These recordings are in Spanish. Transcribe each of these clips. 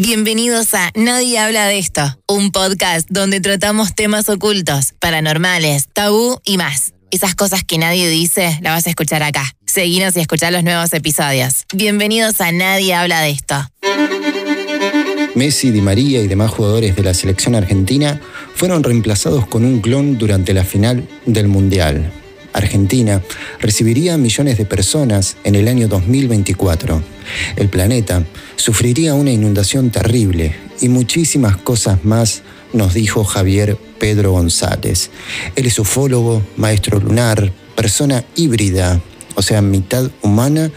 Bienvenidos a Nadie habla de esto, un podcast donde tratamos temas ocultos, paranormales, tabú y más. Esas cosas que nadie dice, las vas a escuchar acá. Seguinos y escuchar los nuevos episodios. Bienvenidos a Nadie habla de esto. Messi, Di María y demás jugadores de la selección argentina fueron reemplazados con un clon durante la final del Mundial. Argentina recibiría millones de personas en el año 2024. El planeta sufriría una inundación terrible y muchísimas cosas más, nos dijo Javier Pedro González. Él es ufólogo, maestro lunar, persona híbrida, o sea, mitad humana,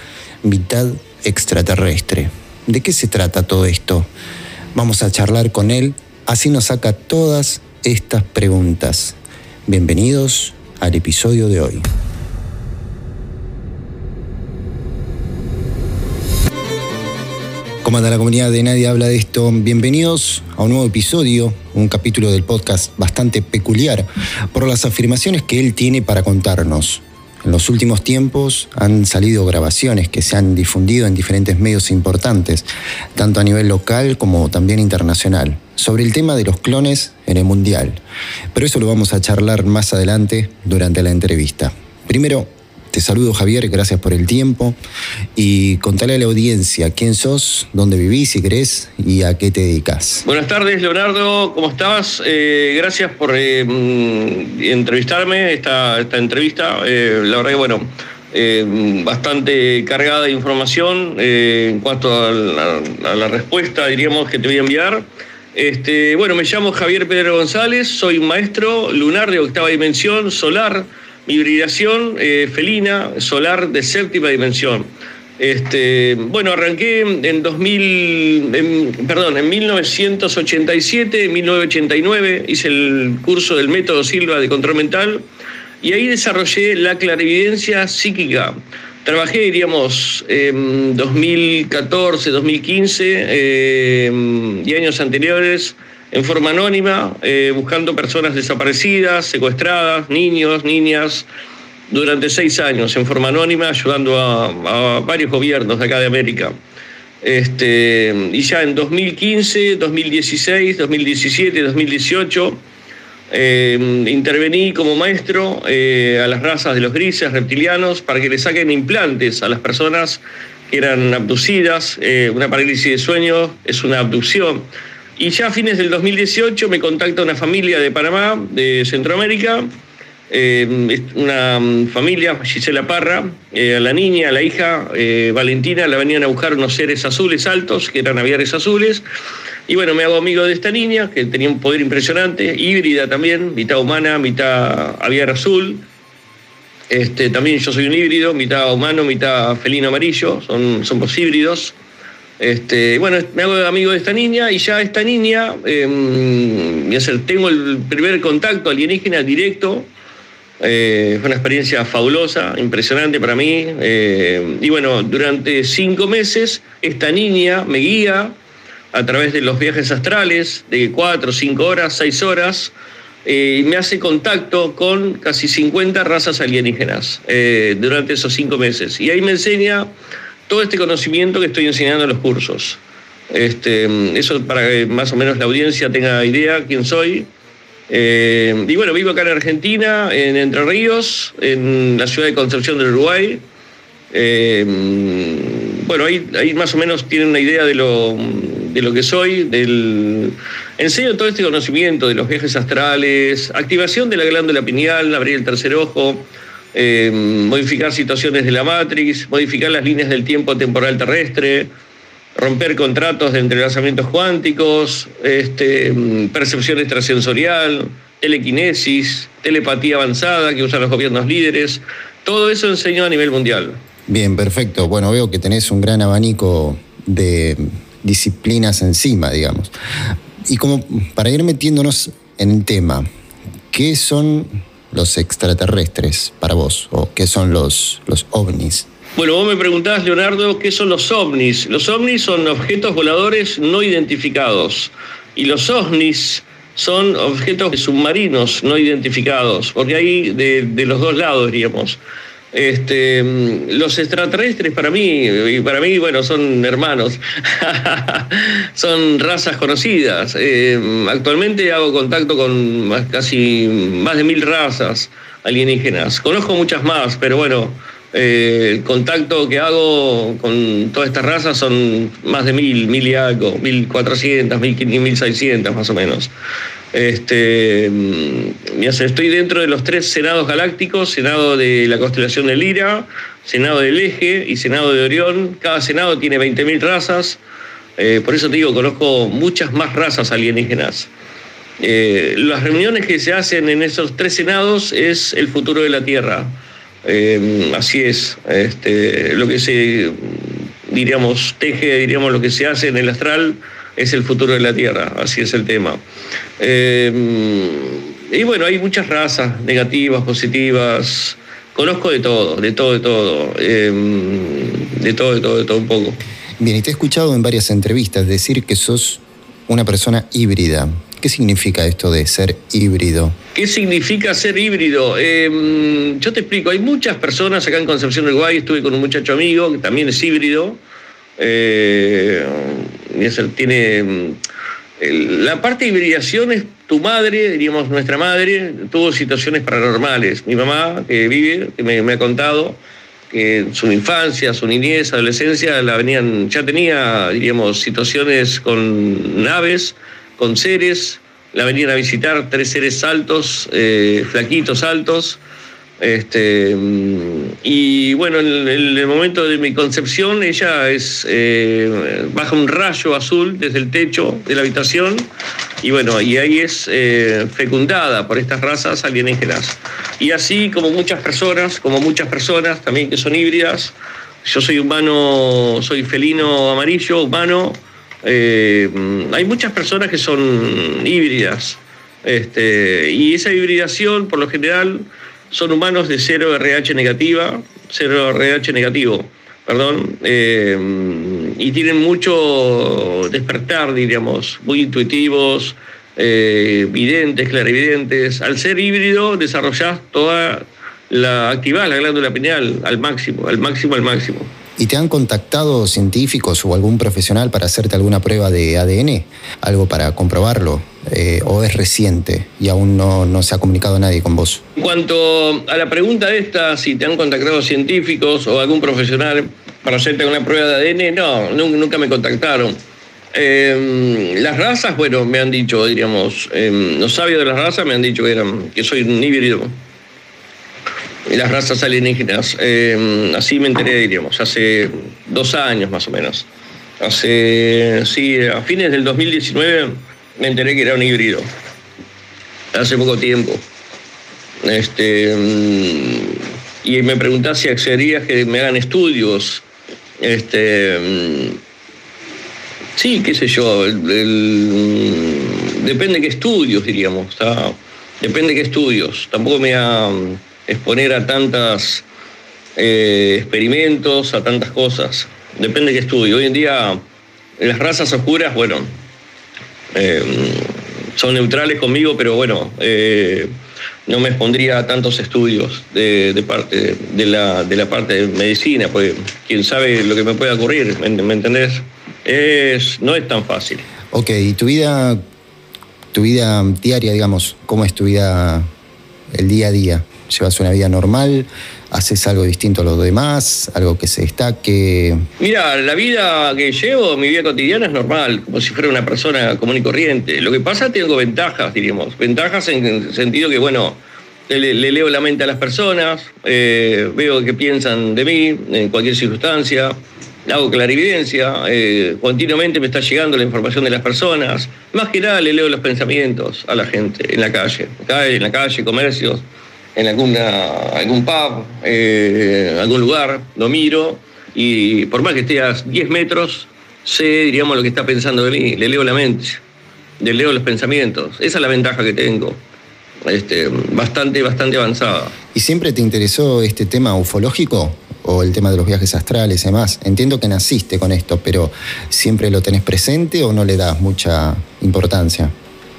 mitad extraterrestre. ¿De qué se trata todo esto? Vamos a charlar con él, así nos saca todas estas preguntas. Bienvenidos al episodio de hoy. ¿Cómo anda la comunidad de Nadie habla de esto? Bienvenidos a un nuevo episodio, un capítulo del podcast bastante peculiar por las afirmaciones que él tiene para contarnos. En los últimos tiempos han salido grabaciones que se han difundido en diferentes medios importantes, tanto a nivel local como también internacional, sobre el tema de los clones en el Mundial. Pero eso lo vamos a charlar más adelante durante la entrevista. Primero, te saludo Javier, gracias por el tiempo y contale a la audiencia quién sos, dónde vivís, si querés y a qué te dedicas. Buenas tardes Leonardo, ¿cómo estás? Eh, gracias por eh, mm, entrevistarme, esta, esta entrevista. Eh, la verdad que bueno, bastante cargada de información en cuanto a la, respuesta, diríamos, que te voy a enviar. Este, bueno, me llamo Javier Pedro González, soy maestro lunar de octava dimensión, solar hibridación eh, felina solar de séptima dimensión. Este, bueno, arranqué en 2000, perdón, en 1987, 1989 hice el curso del método Silva de control mental y ahí desarrollé la clarividencia psíquica. Trabajé, diríamos, en 2014, 2015 eh, y años anteriores en forma anónima, eh, buscando personas desaparecidas, secuestradas, niños, niñas, durante seis años, en forma anónima, ayudando a, varios gobiernos de acá de América. Este, y ya en 2015, 2016, 2017, 2018, intervení como maestro eh, a las razas de los grises reptilianos para que le saquen implantes a las personas que eran abducidas. Eh, una parálisis de sueño es una abducción y ya a fines del 2018 me contacta una familia de Panamá, de Centroamérica, eh, una mm, familia, Gisela Parra, eh, a la niña, a la hija, eh, Valentina, la venían a buscar unos seres azules altos, que eran aviares azules. Y bueno, me hago amigo de esta niña, que tenía un poder impresionante, híbrida también, mitad humana, mitad aviar azul. Este, también yo soy un híbrido, mitad humano, mitad felino amarillo, son, somos híbridos. Este, bueno, me hago amigo de esta niña y ya esta niña, eh, tengo el primer contacto alienígena directo. Eh, fue una experiencia fabulosa, impresionante para mí. Eh, y bueno, durante cinco meses esta niña me guía a través de los viajes astrales de cuatro, cinco horas, seis horas. y me hace contacto con casi 50 razas alienígenas durante esos cinco meses. Y ahí me enseña todo este conocimiento que estoy enseñando en los cursos. Este, eso para que más o menos la audiencia tenga idea quién soy. Eh, y bueno, vivo acá en Argentina, en Entre Ríos, en la ciudad de Concepción del Uruguay. Eh, bueno, ahí, ahí, más o menos tienen una idea de lo, de lo que soy. Del, enseño todo este conocimiento de los viajes astrales, activación de la glándula pineal, abrir el tercer ojo, eh, modificar situaciones de la matriz, modificar las líneas del tiempo temporal terrestre, romper contratos de entrelazamientos cuánticos, este, percepción extrasensorial, telequinesis, telepatía avanzada que usan los gobiernos líderes. Todo eso enseñó a nivel mundial. Bien, perfecto. Bueno, veo que tenés un gran abanico de disciplinas encima, digamos. Y como para ir metiéndonos en el tema, ¿qué son los extraterrestres para vos? ¿O qué son los, los ovnis? Bueno, vos me preguntabas, Leonardo, ¿qué son los ovnis? Los ovnis son objetos voladores no identificados. Y los ovnis son objetos submarinos no identificados, porque hay de, los dos lados, diríamos. Este, los extraterrestres para mí, y para mí, bueno, son hermanos, son razas conocidas. Eh, actualmente hago contacto con casi más de mil razas alienígenas. Conozco muchas más, pero bueno, eh, el contacto que hago con todas estas razas son más de mil, mil y algo, mil cuatrocientas, mil seiscientas más o menos. Este, mm, estoy dentro de los tres senados galácticos, senado de la constelación de Lira, senado del Eje y senado de Orión. Cada senado tiene 20.000 razas, eh, por eso te digo, conozco muchas más razas alienígenas. Eh, las reuniones que se hacen en esos tres senados es el futuro de la Tierra. Eh, así es, este, lo que se, diríamos, teje, diríamos, lo que se hace en el astral es el futuro de la Tierra, así es el tema. Eh, y bueno, hay muchas razas, negativas, positivas. Conozco de todo, de todo, de todo. Eh, de todo, de todo, de todo un poco. Bien, y te he escuchado en varias entrevistas decir que sos una persona híbrida. ¿Qué significa esto de ser híbrido? ¿Qué significa ser híbrido? Eh, yo te explico, hay muchas personas acá en Concepción del Uruguay, estuve con un muchacho amigo que también es híbrido, eh, tiene mm, la parte de hibridación es tu madre, diríamos nuestra madre, tuvo situaciones paranormales. Mi mamá, que vive, me, ha contado que su infancia, su niñez, adolescencia, la venían, ya tenía, diríamos, situaciones con naves, con seres, la venían a visitar tres seres altos, eh, flaquitos altos, este, y bueno, en, el momento de mi concepción, ella es eh, baja un rayo azul desde el techo de la habitación y bueno, y ahí es eh, fecundada por estas razas alienígenas. Y así como muchas personas, como muchas personas también que son híbridas, yo soy humano, soy felino amarillo, humano, eh, hay muchas personas que son híbridas. Este, y esa hibridación, por lo general, son humanos de 0 RH negativa, 0 RH negativo, perdón, eh, y tienen mucho despertar, diríamos, muy intuitivos, eh, videntes, clarividentes. Al ser híbrido, desarrollás toda la, activás la glándula pineal al máximo, al máximo, al máximo. ¿Y te han contactado científicos o algún profesional para hacerte alguna prueba de ADN? ¿Algo para comprobarlo? Eh, ¿O es reciente y aún no, no, se ha comunicado nadie con vos? En cuanto a la pregunta esta, si te han contactado científicos o algún profesional para hacerte una prueba de ADN, no, nunca me contactaron. Eh, las razas, bueno, me han dicho, diríamos, eh, los sabios de las razas me han dicho que, eran, que soy un híbrido las razas alienígenas. Eh, así me enteré, diríamos, hace dos años más o menos. Hace, sí, a fines del 2019 me enteré que era un híbrido. Hace poco tiempo. Este, mm, y me preguntás si accederías que me hagan estudios. Este, mm, sí, qué sé yo. depende qué estudios, diríamos. Depende qué estudios. Tampoco me ha exponer a tantos eh, experimentos, a tantas cosas. Depende de qué estudio. Hoy en día, las razas oscuras, bueno, eh, son neutrales conmigo, pero bueno, eh, no me expondría a tantos estudios de, parte de la, de la parte de medicina, porque quién sabe lo que me puede ocurrir, ¿me, entendés? Es, no es tan fácil. Ok, ¿y tu vida, tu vida diaria, digamos, cómo es tu vida el día a día? llevas una vida normal, haces algo distinto a los demás, algo que se destaque. Mira, la vida que llevo, mi vida cotidiana es normal, como si fuera una persona común y corriente. Lo que pasa, tengo ventajas, diríamos. Ventajas en el sentido que, bueno, le, leo la mente a las personas, eh, veo qué piensan de mí en cualquier circunstancia, hago clarividencia, eh, continuamente me está llegando la información de las personas. Más que nada le leo los pensamientos a la gente en la calle, en la calle, comercios en alguna, algún pub, eh, algún lugar, lo miro y por más que esté a 10 metros, sé, diríamos, lo que está pensando de mí, le leo la mente, le leo los pensamientos. Esa es la ventaja que tengo, este, bastante, bastante avanzada. ¿Y siempre te interesó este tema ufológico? o el tema de los viajes astrales y demás. Entiendo que naciste con esto, pero ¿siempre lo tenés presente o no le das mucha importancia?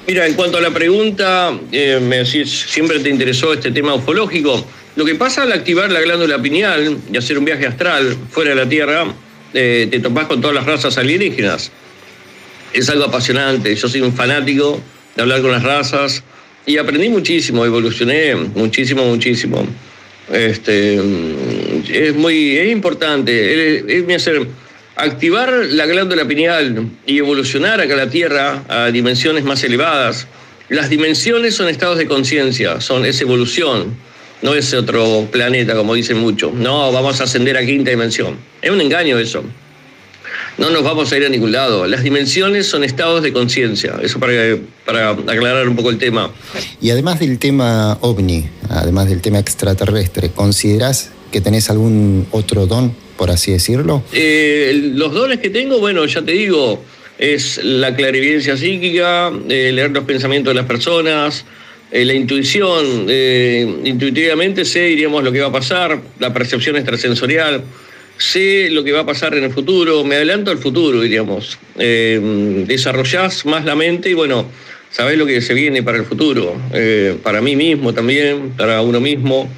Mira, en cuanto a la pregunta, eh, me decís, ¿siempre te interesó este tema ufológico? Lo que pasa al activar la glándula pineal y hacer un viaje astral fuera de la Tierra, eh, te topás con todas las razas alienígenas. Es algo apasionante. Yo soy un fanático de hablar con las razas y aprendí muchísimo, evolucioné muchísimo, muchísimo. Este, es muy es importante. Es, es hacer activar la glándula pineal y evolucionar acá la Tierra a dimensiones más elevadas. Las dimensiones son estados de conciencia, son es evolución no es otro planeta, como dicen muchos. No, vamos a ascender a quinta dimensión. Es un engaño eso. No nos vamos a ir a ningún lado. Las dimensiones son estados de conciencia. Eso para, para aclarar un poco el tema. Y además del tema ovni, además del tema extraterrestre, ¿considerás que tenés algún otro don, por así decirlo? Eh, los dones que tengo, bueno, ya te digo, es la clarividencia psíquica, eh, leer los pensamientos de las personas, eh, la intuición, intuitivamente sé, diríamos, lo que va a pasar, la percepción extrasensorial, sé lo que va a pasar en el futuro, me adelanto al futuro, diríamos. Desarrollás más la mente y bueno, sabés lo que se viene para el futuro, para mí mismo también, para uno mismo.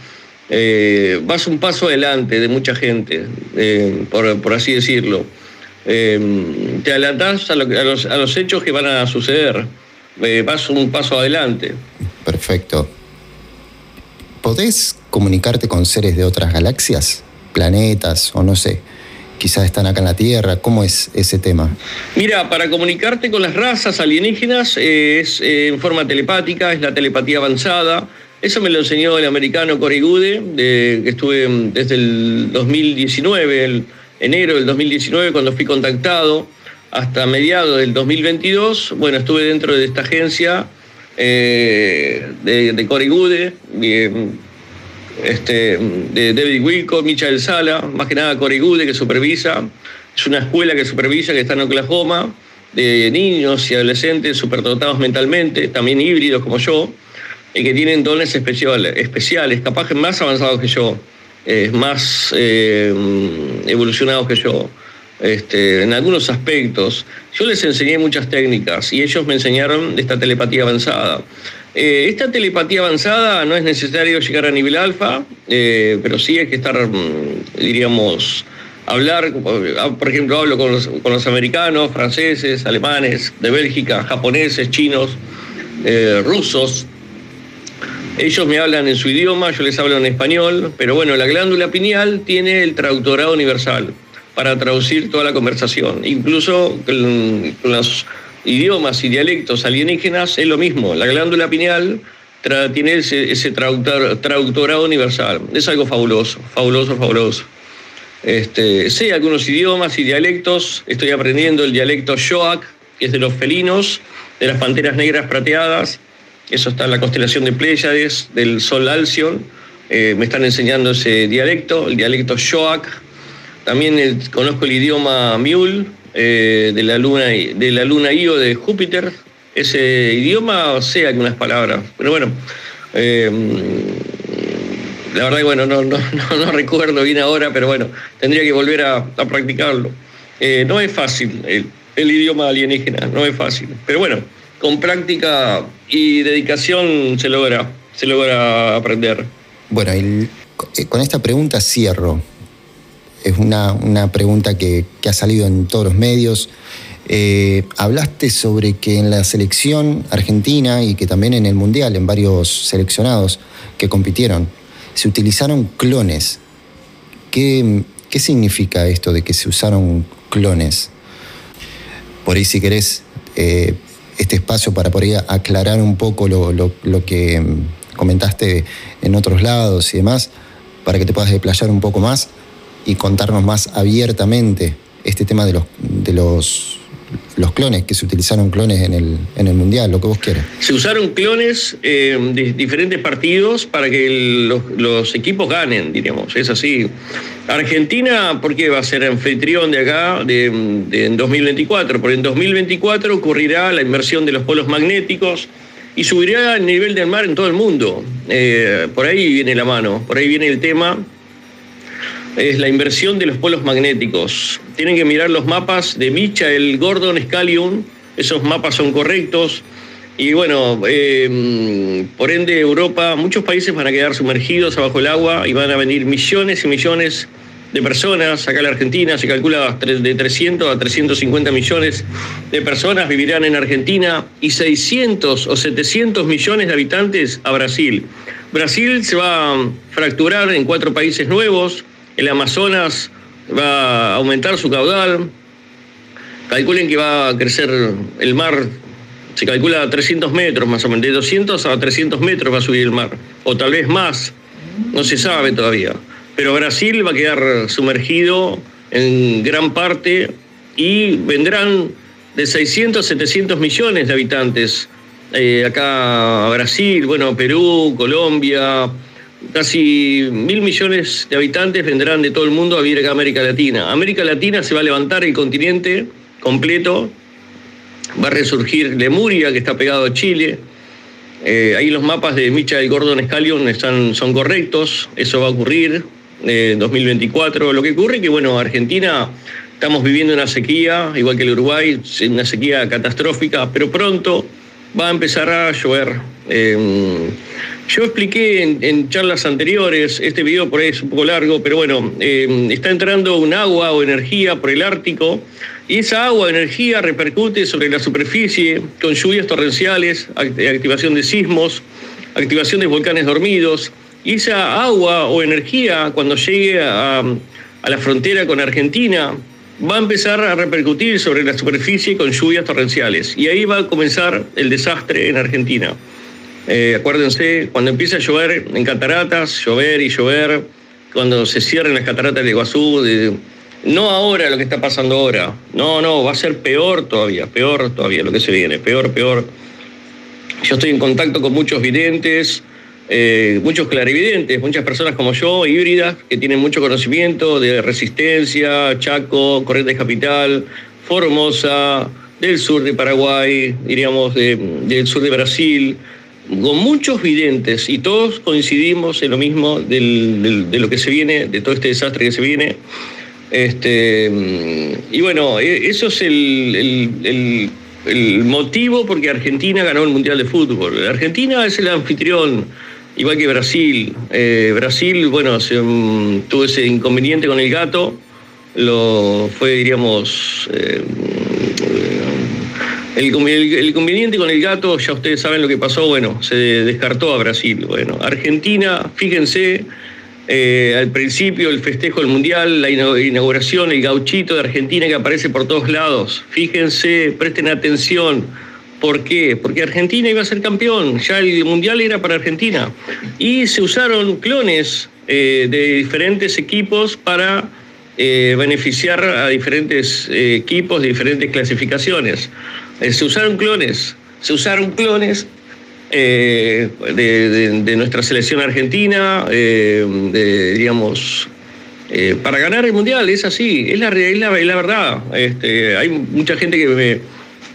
Vas un paso adelante de mucha gente, por, así decirlo. te adelantás a, los, a los hechos que van a suceder. vas un paso adelante. Perfecto. ¿Podés comunicarte con seres de otras galaxias? Planetas o no sé. Quizás están acá en la Tierra. ¿Cómo es ese tema? Mira, para comunicarte con las razas alienígenas eh, es eh, en forma telepática, es la telepatía avanzada. Eso me lo enseñó el americano Corey Gude, que estuve desde el 2019, el enero del 2019, cuando fui contactado, hasta mediados del 2022. Bueno, estuve dentro de esta agencia eh, de, de Corey Gude, este, de David Wilco, Michael Sala, más que nada Corey Gude que supervisa. Es una escuela que supervisa que está en Oklahoma, de niños y adolescentes superdotados mentalmente, también híbridos como yo, y que tienen dones especiales, especiales capaz que más avanzados que yo, eh, más eh, evolucionados que yo. Este, en algunos aspectos. Yo les enseñé muchas técnicas y ellos me enseñaron esta telepatía avanzada. Eh, esta telepatía avanzada no es necesario llegar a nivel alfa, pero sí hay que estar, mm, diríamos, hablar, por ejemplo, hablo con los, americanos, franceses, alemanes, de Bélgica, japoneses, chinos, rusos. Ellos me hablan en su idioma, yo les hablo en español, pero bueno, la glándula pineal tiene el traductorado universal para traducir toda la conversación. Incluso con, los idiomas y dialectos alienígenas es lo mismo. La glándula pineal tiene ese, traductorado universal. Es algo fabuloso, fabuloso, fabuloso. Este, sé algunos idiomas y dialectos. Estoy aprendiendo el dialecto Shoak, que es de los felinos, de las panteras negras prateadas. Eso está en la constelación de Pléyades, del Sol Alción. Eh, me están enseñando ese dialecto, el dialecto Shoak, también conozco el idioma Mule eh, de, la luna, de la luna Io de Júpiter. Ese idioma sé algunas palabras, pero bueno, eh, la verdad que bueno, no, no, no, recuerdo bien ahora, pero bueno, tendría que volver a, practicarlo. Eh, no es fácil el, el idioma alienígena, no es fácil, pero bueno, con práctica y dedicación se logra, se logra aprender. Bueno, con esta pregunta cierro es una, pregunta que, ha salido en todos los medios. Eh, hablaste sobre que en la selección argentina y que también en el Mundial, en varios seleccionados que compitieron, se utilizaron clones. ¿Qué, significa esto de que se usaron clones? Por ahí si querés eh, este espacio para por ahí aclarar un poco lo, lo que comentaste en otros lados y demás, para que te puedas desplayar un poco más y contarnos más abiertamente este tema de los, de los, los clones, que se utilizaron clones en el, en el Mundial, lo que vos quieras. Se usaron clones eh, de diferentes partidos para que los, equipos ganen, diríamos, es así. Argentina, ¿por qué va a ser anfitrión de acá de, en 2024? Porque en 2024 ocurrirá la inversión de los polos magnéticos y subirá el nivel del mar en todo el mundo. Eh, por ahí viene la mano, por ahí viene el tema es la inversión de los polos magnéticos. Tienen que mirar los mapas de Michael Gordon Scallion, esos mapas son correctos. Y bueno, eh, por ende Europa, muchos países van a quedar sumergidos abajo el agua y van a venir millones y millones de personas. Acá en la Argentina se calcula de 300 a 350 millones de personas vivirán en Argentina y 600 o 700 millones de habitantes a Brasil. Brasil se va a fracturar en cuatro países nuevos. El Amazonas va a aumentar su caudal. Calculen que va a crecer el mar se calcula a 300 metros más o menos, de 200 a 300 metros va a subir el mar, o tal vez más, no se sabe todavía. Pero Brasil va a quedar sumergido en gran parte y vendrán de 600 a 700 millones de habitantes eh, acá a Brasil, bueno, Perú, Colombia, casi mil millones de habitantes vendrán de todo el mundo a vivir acá a América Latina. América Latina se va a levantar el continente completo va a resurgir Lemuria, que está pegado a Chile. Eh, ahí los mapas de Michael Gordon Scallion están, son correctos, eso va a ocurrir en 2024. Lo que ocurre es que, bueno, Argentina estamos viviendo una sequía, igual que el Uruguay, una sequía catastrófica, pero pronto va a empezar a llover. Em, yo expliqué en, charlas anteriores, este video por ahí es un poco largo, pero bueno, em, está entrando un agua o energía por el Ártico y esa agua, energía, repercute sobre la superficie con lluvias torrenciales, activación de sismos, activación de volcanes dormidos. Y esa agua o energía, cuando llegue a, la frontera con Argentina, va a empezar a repercutir sobre la superficie con lluvias torrenciales. Y ahí va a comenzar el desastre en Argentina. Eh, acuérdense, cuando empieza a llover en cataratas, llover y llover, cuando se cierren las cataratas de Iguazú, de, no ahora lo que está pasando ahora. No, no, va a ser peor todavía, peor todavía lo que se viene, peor, peor. Yo estoy en contacto con muchos videntes, eh, muchos clarividentes, muchas personas como yo, híbridas, que tienen mucho conocimiento de resistencia, Chaco, Corrientes Capital, Formosa, del sur de Paraguay, diríamos del sur de Brasil, con muchos videntes y todos coincidimos en lo mismo de lo que se viene, de todo este desastre que se viene. Este, y bueno, e, eso es el, motivo porque Argentina ganó el Mundial de Fútbol. Argentina es el anfitrión, igual que Brasil. Eh, Brasil, bueno, tuvo ese inconveniente con el gato, lo fue, diríamos, eh, el, inconveniente con el gato, ya ustedes saben lo que pasó, bueno, se descartó a Brasil. Bueno, Argentina, fíjense, eh, al principio el festejo del Mundial, la inauguración, el gauchito de Argentina que aparece por todos lados. Fíjense, presten atención. ¿Por qué? Porque Argentina iba a ser campeón, ya el Mundial era para Argentina. Y se usaron clones eh, de diferentes equipos para eh, beneficiar a diferentes equipos de diferentes clasificaciones. Se usaron clones, se usaron clones eh, de, nuestra selección argentina, eh, diríamos, eh, para ganar el mundial, es así, es la, es la, la verdad. Este, hay mucha gente que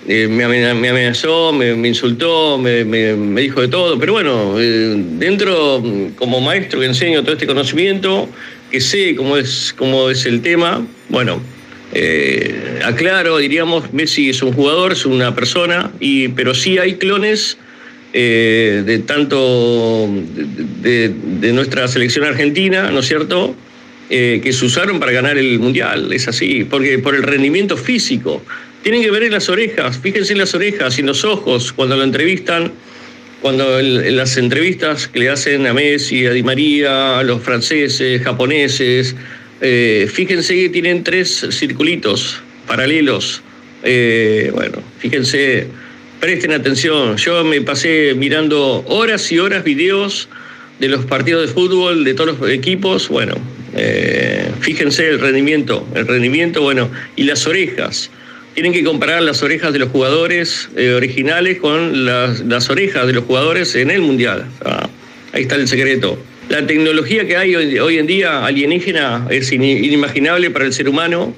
me, me, amenazó, me, insultó, me, dijo de todo, pero bueno, dentro, como maestro que enseño todo este conocimiento, que sé cómo es, cómo es el tema, bueno, aclaro, diríamos, Messi es un jugador, es una persona, y, pero sí hay clones eh, de tanto de, nuestra selección argentina, ¿no es cierto? Eh, que se usaron para ganar el mundial, es así, porque por el rendimiento físico. Tienen que ver en las orejas, fíjense en las orejas y en los ojos cuando lo entrevistan, cuando en las entrevistas que le hacen a Messi, a Di María, a los franceses, japoneses, eh, fíjense que tienen tres circulitos paralelos. bueno, fíjense Presten atención, yo me pasé mirando horas y horas videos de los partidos de fútbol de todos los equipos. Bueno, eh, fíjense el rendimiento, el rendimiento, bueno, y las orejas. Tienen que comparar las orejas de los jugadores eh, originales con las, orejas de los jugadores en el Mundial. ahí está el secreto. La tecnología que hay hoy, en día alienígena es inimaginable para el ser humano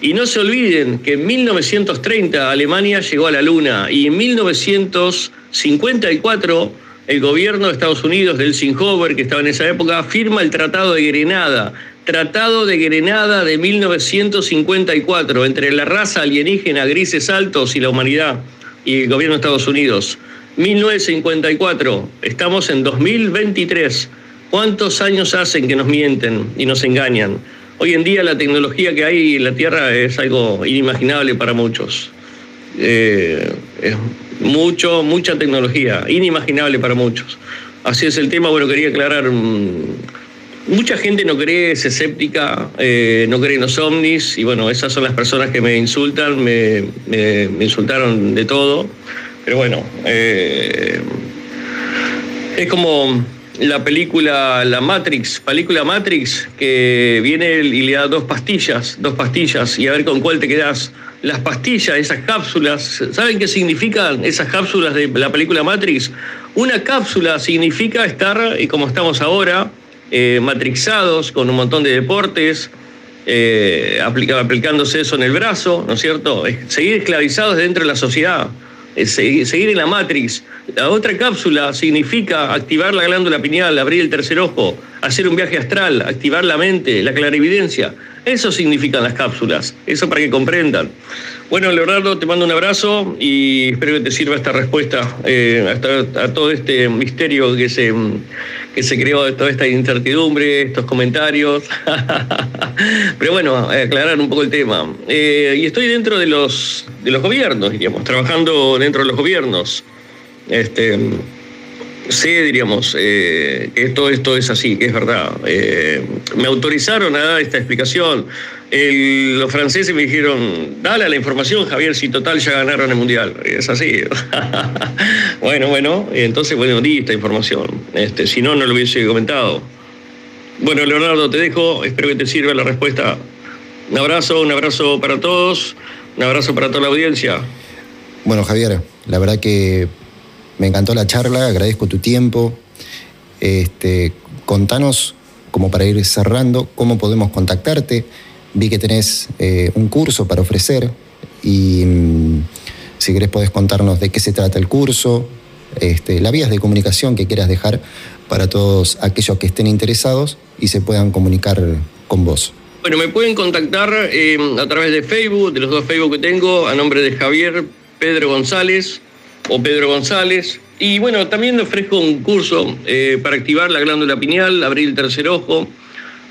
y no se olviden que en 1930 Alemania llegó a la Luna y en 1954 el gobierno de Estados Unidos, del Sinhover, que estaba en esa época, firma el Tratado de Grenada. Tratado de Grenada de 1954 entre la raza alienígena grises altos y la humanidad y el gobierno de Estados Unidos. 1954, estamos en 2023. ¿Cuántos años hacen que nos mienten y nos engañan? Hoy en día la tecnología que hay en la Tierra es algo inimaginable para muchos. Eh, es mucho, mucha tecnología, inimaginable para muchos. Así es el tema, bueno, quería aclarar. Mm, mucha gente no cree, es escéptica, eh, no cree en los ovnis, y bueno, esas son las personas que me insultan, me, insultaron de todo. Pero bueno, eh, es como la película La Matrix, película Matrix, que viene y le da dos pastillas, dos pastillas, y a ver con cuál te quedas. Las pastillas, esas cápsulas, ¿saben qué significan esas cápsulas de la película Matrix? Una cápsula significa estar, y como estamos ahora, eh, matrixados con un montón de deportes, eh, aplicándose eso en el brazo, ¿no es cierto? Seguir esclavizados dentro de la sociedad seguir en la Matrix. La otra cápsula significa activar la glándula pineal, abrir el tercer ojo, hacer un viaje astral, activar la mente, la clarividencia. Eso significan las cápsulas, eso para que comprendan. Bueno, Leonardo, te mando un abrazo y espero que te sirva esta respuesta eh, a, todo este misterio que se, que se creó, toda esta incertidumbre, estos comentarios. Pero bueno, aclarar un poco el tema. Eh, y estoy dentro de los, de los gobiernos, diríamos, trabajando dentro de los gobiernos. Este, sé, diríamos, eh, todo esto es así, que es verdad. Eh, me autorizaron a dar esta explicación. los franceses me dijeron, dale la información, Javier, si total ya ganaron el Mundial. Es así. bueno, bueno, entonces, bueno, di esta información. Este, si no, no lo hubiese comentado. Bueno, Leonardo, te dejo. Espero que te sirva la respuesta. Un abrazo, un abrazo para todos, un abrazo para toda la audiencia. Bueno, Javier, la verdad que me encantó la charla, agradezco tu tiempo. Este, contanos, como para ir cerrando, cómo podemos contactarte. Vi que tenés eh, un curso para ofrecer y mm, si querés podés contarnos de qué se trata el curso, este, las vías de comunicación que quieras dejar para todos aquellos que estén interesados y se puedan comunicar con vos. Bueno, me pueden contactar eh, a través de Facebook, de los dos Facebook que tengo, a nombre de Javier Pedro González o Pedro González. Y bueno, también ofrezco un curso eh, para activar la glándula pineal, abrir el tercer ojo,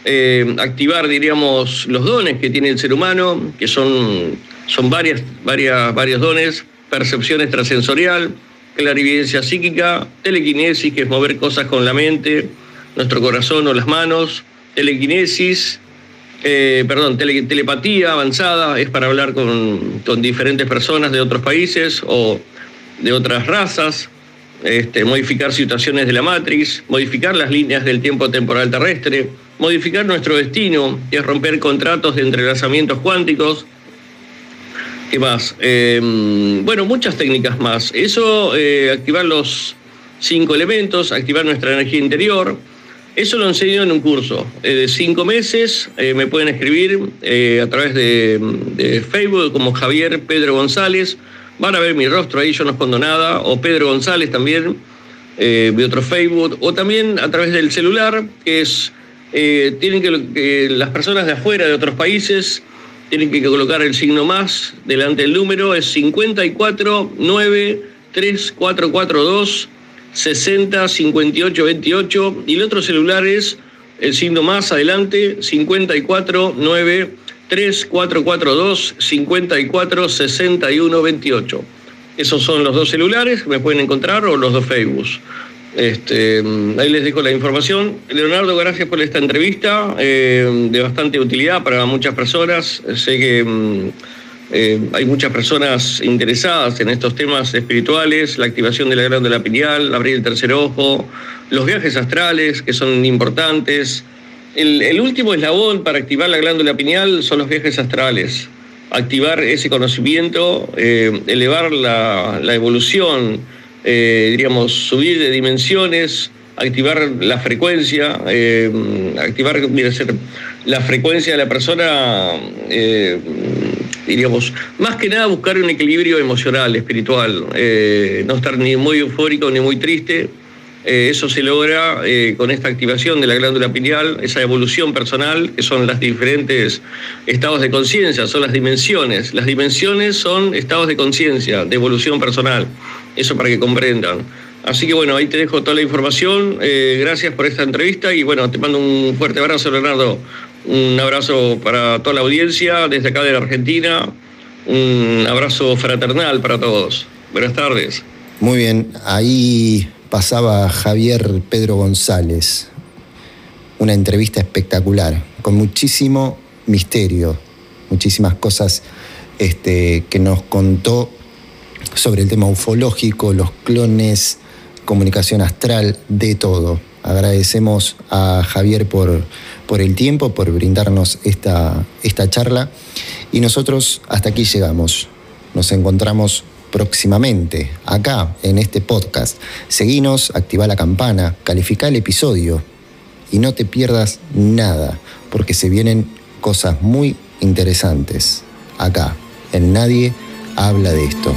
eh, activar, diríamos, los dones que tiene el ser humano, que son, son varias, varias, varios dones, percepción extrasensorial, clarividencia psíquica, telequinesis, que es mover cosas con la mente, nuestro corazón o las manos, telequinesis, eh, perdón, telepatía avanzada, es para hablar con, con diferentes personas de otros países o de otras razas, este, modificar situaciones de la matriz, modificar las líneas del tiempo temporal terrestre, modificar nuestro destino, que es romper contratos de entrelazamientos cuánticos. ¿Qué más? Em, bueno, muchas técnicas más. Eso, eh, activar los cinco elementos, activar nuestra energía interior. Eso lo enseño en un curso eh, de cinco meses. Eh, me pueden escribir a través de, de Facebook como Javier Pedro González Van a ver mi rostro ahí, yo no escondo nada, o Pedro González también, eh, otro Facebook, o también a través del celular, que es, eh, tienen que, las personas de afuera, de otros países, tienen que colocar el signo más delante del número, es 54 9 3442 60 58 28, y el otro celular es el signo más adelante, 54 9 3442 54 61 28. Esos son los dos celulares me pueden encontrar o los dos Facebooks. Este, ahí les dejo la información. Leonardo, gracias por esta entrevista, eh, de bastante utilidad para muchas personas. Sé que mm, eh, hay muchas personas interesadas en estos temas espirituales, la activación de la glándula pineal, abrir el tercer ojo, los viajes astrales, que son importantes. El, último eslabón para activar la glándula pineal son los viajes astrales. Activar ese conocimiento, eh, elevar la, evolución, eh, subir de dimensiones, activar la frecuencia, eh, activar la frecuencia de la persona, diríamos, más que nada buscar un equilibrio emocional, espiritual, no estar ni muy eufórico ni muy triste, eh, eso se logra eh, con esta activación de la glándula pineal, esa evolución personal, que son los diferentes estados de conciencia, son las dimensiones. Las dimensiones son estados de conciencia, de evolución personal. Eso para que comprendan. Así que bueno, ahí te dejo toda la información. Eh, gracias por esta entrevista y bueno, te mando un fuerte abrazo, Leonardo. Un abrazo para toda la audiencia desde acá de la Argentina. Un abrazo fraternal para todos. Buenas tardes. Muy bien, ahí pasaba Javier Pedro González. Una entrevista espectacular, con muchísimo misterio, muchísimas cosas este, que nos contó sobre el tema ufológico, los clones, comunicación astral, de todo. Agradecemos a Javier por, por el tiempo, por brindarnos esta, esta charla y nosotros hasta aquí llegamos. Nos encontramos próximamente acá en este podcast. Seguinos, activa la campana, califica el episodio y no te pierdas nada, porque se vienen cosas muy interesantes acá en Nadie habla de esto.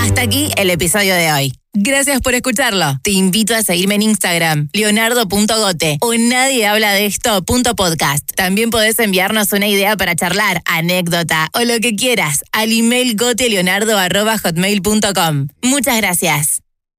Hasta aquí el episodio de hoy. Gracias por escucharlo. Te invito a seguirme en Instagram, leonardo.gote o nadie habla de esto.podcast. También podés enviarnos una idea para charlar, anécdota o lo que quieras al email goteleonardo.hotmail.com. Muchas gracias.